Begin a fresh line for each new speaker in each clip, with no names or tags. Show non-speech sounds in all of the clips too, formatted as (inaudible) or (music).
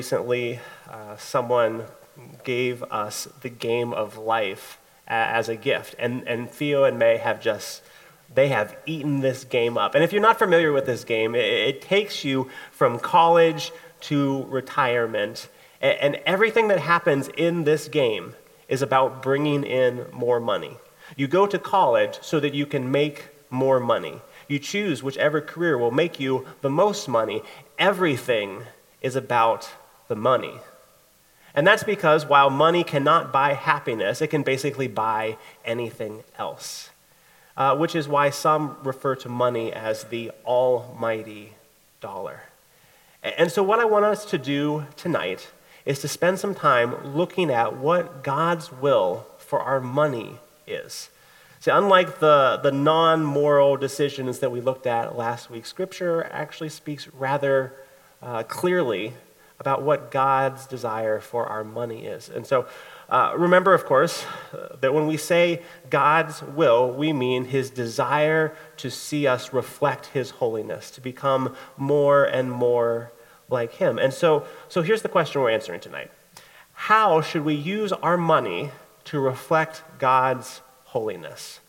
recently uh, someone gave us the game of life as a gift, and, and Theo and May have just they have eaten this game up. And if you're not familiar with this game, it, it takes you from college to retirement, and, and everything that happens in this game is about bringing in more money. You go to college so that you can make more money. You choose whichever career will make you the most money. Everything is about the money. And that's because while money cannot buy happiness, it can basically buy anything else. Uh, which is why some refer to money as the almighty dollar. And so, what I want us to do tonight is to spend some time looking at what God's will for our money is. See, unlike the, the non moral decisions that we looked at last week, Scripture actually speaks rather uh, clearly about what God's desire for our money is. And so, uh, remember, of course, that when we say God's will, we mean his desire to see us reflect his holiness, to become more and more like him. And so, so here's the question we're answering tonight How should we use our money to reflect God's holiness?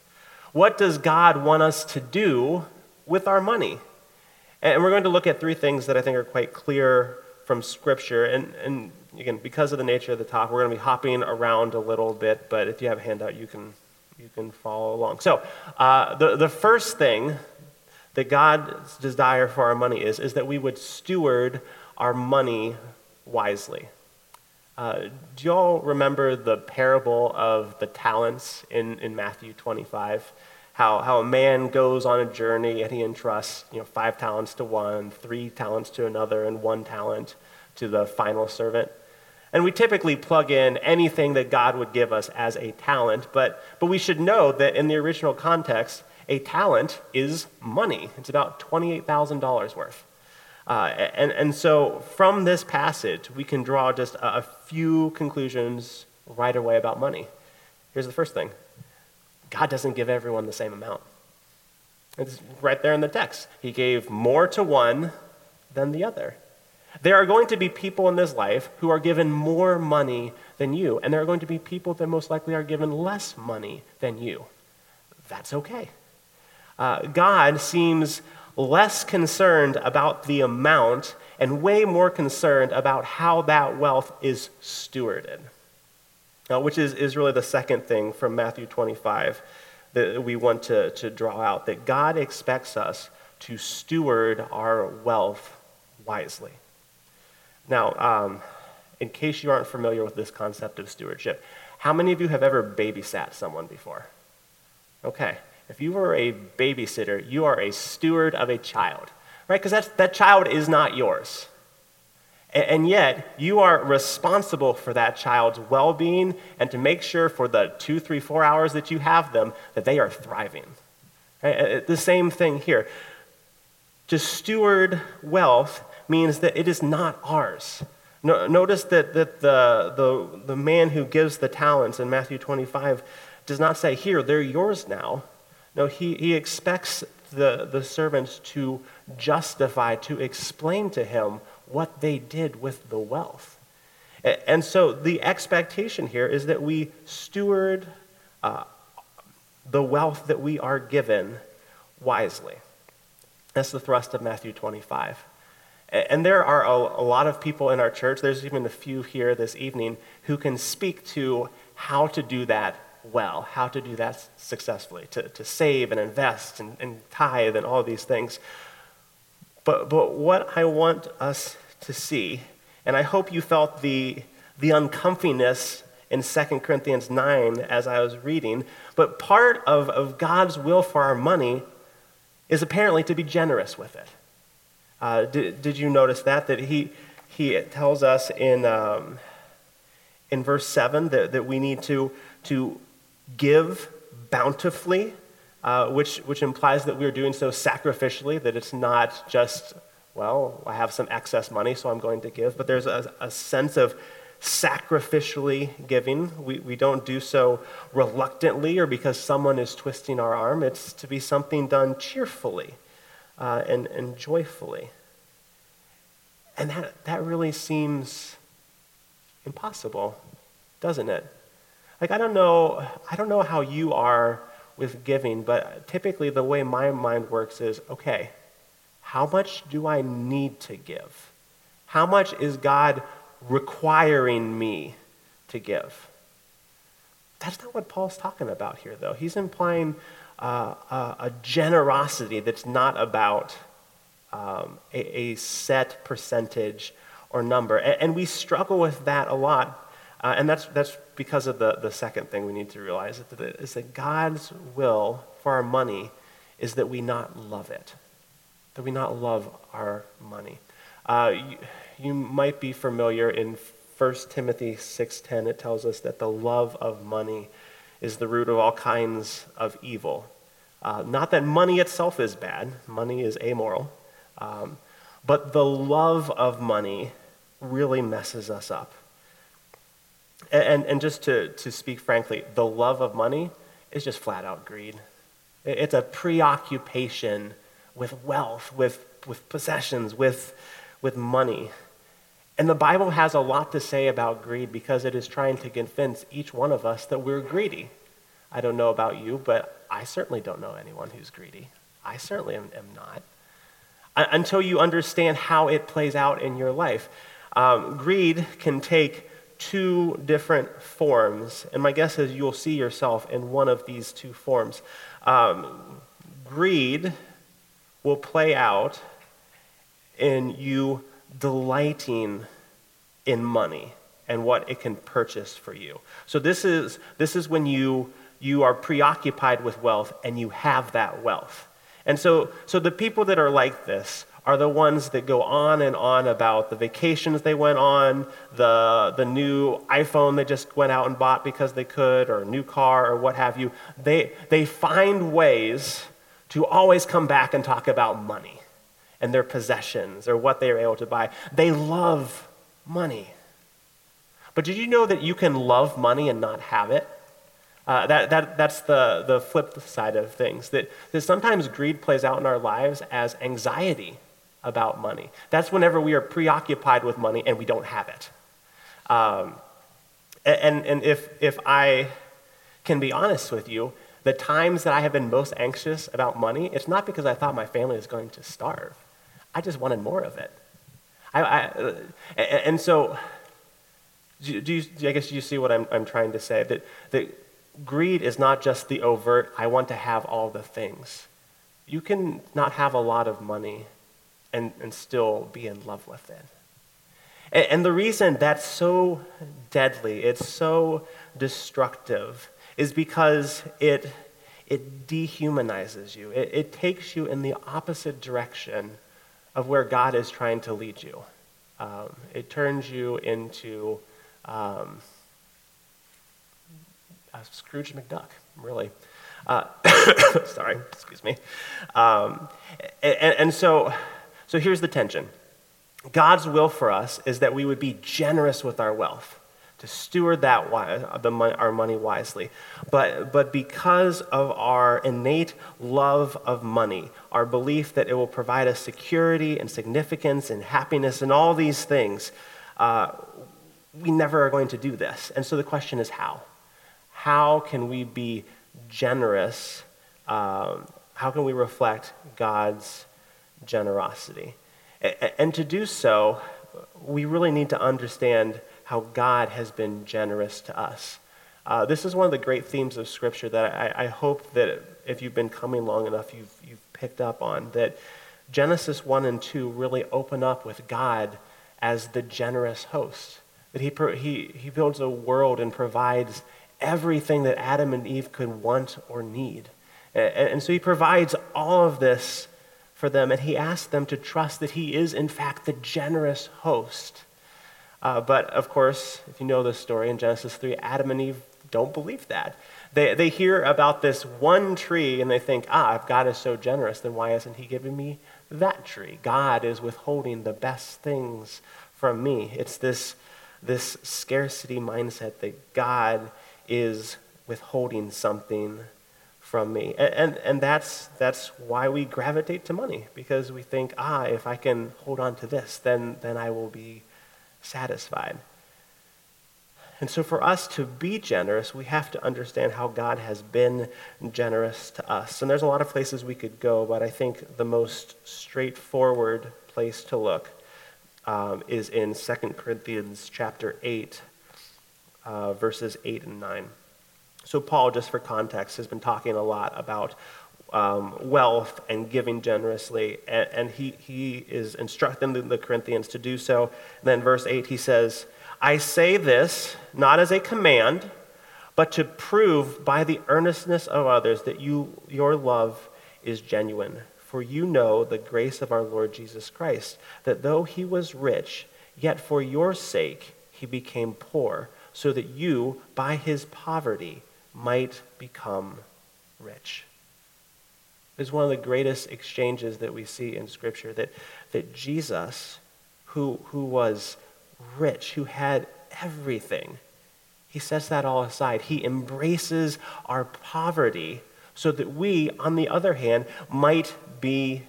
What does God want us to do with our money? And we're going to look at three things that I think are quite clear from Scripture. And, and again, because of the nature of the talk, we're going to be hopping around a little bit, but if you have a handout, you can, you can follow along. So, uh, the, the first thing that God's desire for our money is, is that we would steward our money wisely. Uh, do you all remember the parable of the talents in, in Matthew 25? How, how a man goes on a journey and he entrusts you know, five talents to one, three talents to another, and one talent to the final servant. And we typically plug in anything that God would give us as a talent, but, but we should know that in the original context, a talent is money. It's about $28,000 worth. Uh, and, and so from this passage, we can draw just a, a few conclusions right away about money. Here's the first thing God doesn't give everyone the same amount. It's right there in the text. He gave more to one than the other. There are going to be people in this life who are given more money than you, and there are going to be people that most likely are given less money than you. That's okay. Uh, God seems less concerned about the amount and way more concerned about how that wealth is stewarded. Now, which is, is really the second thing from Matthew 25 that we want to, to draw out that God expects us to steward our wealth wisely. Now, um, in case you aren't familiar with this concept of stewardship, how many of you have ever babysat someone before? Okay, if you were a babysitter, you are a steward of a child, right? Because that child is not yours. And yet, you are responsible for that child's well being and to make sure for the two, three, four hours that you have them that they are thriving. Right? The same thing here. To steward wealth means that it is not ours. notice that, that the, the, the man who gives the talents in Matthew 25 does not say, Here, they're yours now. No, he, he expects the, the servants to justify, to explain to him what they did with the wealth. And so the expectation here is that we steward uh, the wealth that we are given wisely. That's the thrust of Matthew 25. And there are a, lot of people in our church, there's even a few here this evening, who can speak to how to do that well, how to do that successfully, to, to save and invest and, and tithe and all these things. But, but what I want us to see, and I hope you felt the, the uncomfiness in 2 Corinthians 9 as I was reading, but part of, of God's will for our money is apparently to be generous with it. Uh, did, did you notice that? That he, he tells us in, um, in verse 7 that, that we need to, to give bountifully, uh, which, which implies that we're doing so sacrificially, that it's not just, well, I have some excess money, so I'm going to give, but there's a, a sense of sacrificially giving. We, we don't do so reluctantly or because someone is twisting our arm. It's to be something done cheerfully uh, and, and joyfully. And that, that really seems impossible, doesn't it? Like I don't know, I don't know how you are with giving, but typically the way my mind works is, okay, how much do I need to give? How much is God requiring me to give? That's not what Paul's talking about here, though. He's implying a, a, generosity that's not about um, a, a, set percentage or number. And, and, we struggle with that a lot. Uh, and that's, that's because of the, the second thing we need to realize is that God's will for our money is that we not love it, that we not love our money. Uh, you, you might be familiar in 1 Timothy 6:10 it tells us that the love of money is the root of all kinds of evil. Uh, not that money itself is bad, money is amoral, um, but the love of money really messes us up. And, and just to, to speak frankly, the love of money is just flat out greed. It's a preoccupation with wealth, with, with possessions, with, with money. And the Bible has a lot to say about greed because it is trying to convince each one of us that we're greedy. I don't know about you, but I certainly don't know anyone who's greedy. I certainly am, am not. Until you understand how it plays out in your life. Um, greed can take two different forms, and my guess is you'll see yourself in one of these two forms. Um, greed will play out in you delighting in money and what it can purchase for you. So this is, this is when you, you are preoccupied with wealth and you have that wealth. And so, so the people that are like this are the ones that go on and on about the vacations they went on, the, the new iPhone they just went out and bought because they could, or a new car, or what have you. They, they find ways to always come back and talk about money and their possessions or what they are able to buy. They love money. But did you know that you can love money and not have it? Uh, that, that, that's the, the flip side of things. That, that sometimes greed plays out in our lives as anxiety about money. That's whenever we are preoccupied with money and we don't have it. Um, and, and if, if I can be honest with you, the times that I have been most anxious about money, it's not because I thought my family was going to starve. I just wanted more of it. I, I, uh, and so, do you, I guess you see what I'm, I'm trying to say? That, that greed is not just the overt, I want to have all the things. You can not have a lot of money and, and still be in love with it. And, and the reason that's so deadly, it's so destructive, is because it, it dehumanizes you. It, it takes you in the opposite direction of where God is trying to lead you. Um, it turns you into um, Scrooge McDuck, really. Uh, (coughs) sorry, excuse me. Um, and, and so, so here's the tension God's will for us is that we would be generous with our wealth to steward that the, our money wisely. But, but because of our innate love of money, our belief that it will provide us security and significance and happiness and all these things, uh, we never are going to do this. And so the question is how? How can we be generous? Um, how can we reflect God's generosity? And, and to do so, we really need to understand how God has been generous to us. Uh, this is one of the great themes of Scripture that I, I, hope that if you've been coming long enough, you've, you've picked up on. That Genesis 1 and 2 really open up with God as the generous host. That he, he, he builds a world and provides everything that Adam and Eve could want or need. And, and so he provides all of this for them, and he asks them to trust that he is, in fact, the generous host uh, but of course, if you know this story in Genesis 3, Adam and Eve don't believe that. They, they hear about this one tree and they think, ah, if God is so generous, then why isn't He giving me that tree? God is withholding the best things from me. It's this, this scarcity mindset that God is withholding something from me. And, and, and, that's, that's why we gravitate to money, because we think, ah, if I can hold on to this, then, then I will be satisfied. And so, for us to be generous, we have to understand how God has been generous to us. And there's a lot of places we could go, but I think the most straightforward place to look um, is in 2 Corinthians chapter 8, uh, verses 8 and 9. So, Paul, just for context, has been talking a lot about um, wealth and giving generously, and, and, he, he is instructing the, Corinthians to do so. And then, verse 8, he says, I say this not as a command, but to prove by the earnestness of others that you, your love is genuine. For you know the grace of our Lord Jesus Christ, that though he was rich, yet for your sake he became poor, so that you, by his poverty, might become rich. It's one of the greatest exchanges that we see in Scripture that, that Jesus, who, who was rich, who had everything, he sets that all aside. He embraces our poverty so that we, on the other hand, might be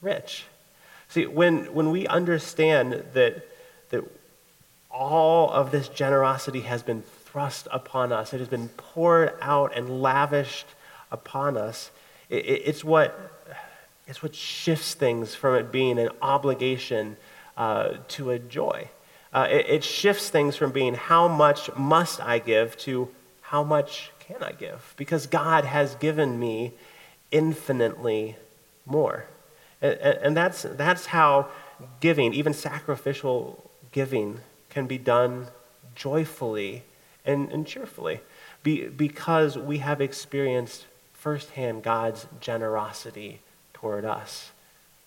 rich. See, when, when we understand that, that all of this generosity has been thrust upon us, it has been poured out and lavished upon us. It, it, it's, what, it's what shifts things from it being an obligation uh, to a joy. Uh, it, it shifts things from being how much must I give to how much can I give? Because God has given me infinitely more. And, and, that's, that's how giving, even sacrificial giving, can be done joyfully and, and cheerfully be, because we have experienced firsthand God's generosity toward us.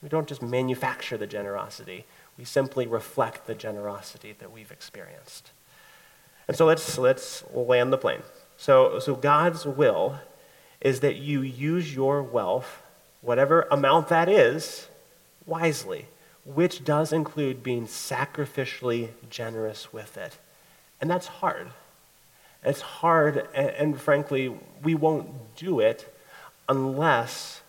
We don't just manufacture the generosity, we simply reflect the generosity that we've experienced. And so let's, let's land the plane. So, so God's will is that you use your wealth, whatever amount that is, wisely, which does include being sacrificially generous with it. And that's hard. It's hard, and, and frankly, we won't do it unless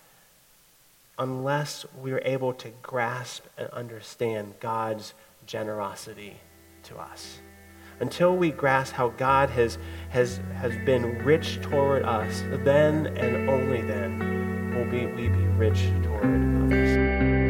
unless we're able to grasp and understand God's generosity to us. Until we grasp how God has, has, has been rich toward us, then and only then will we, we be rich toward others.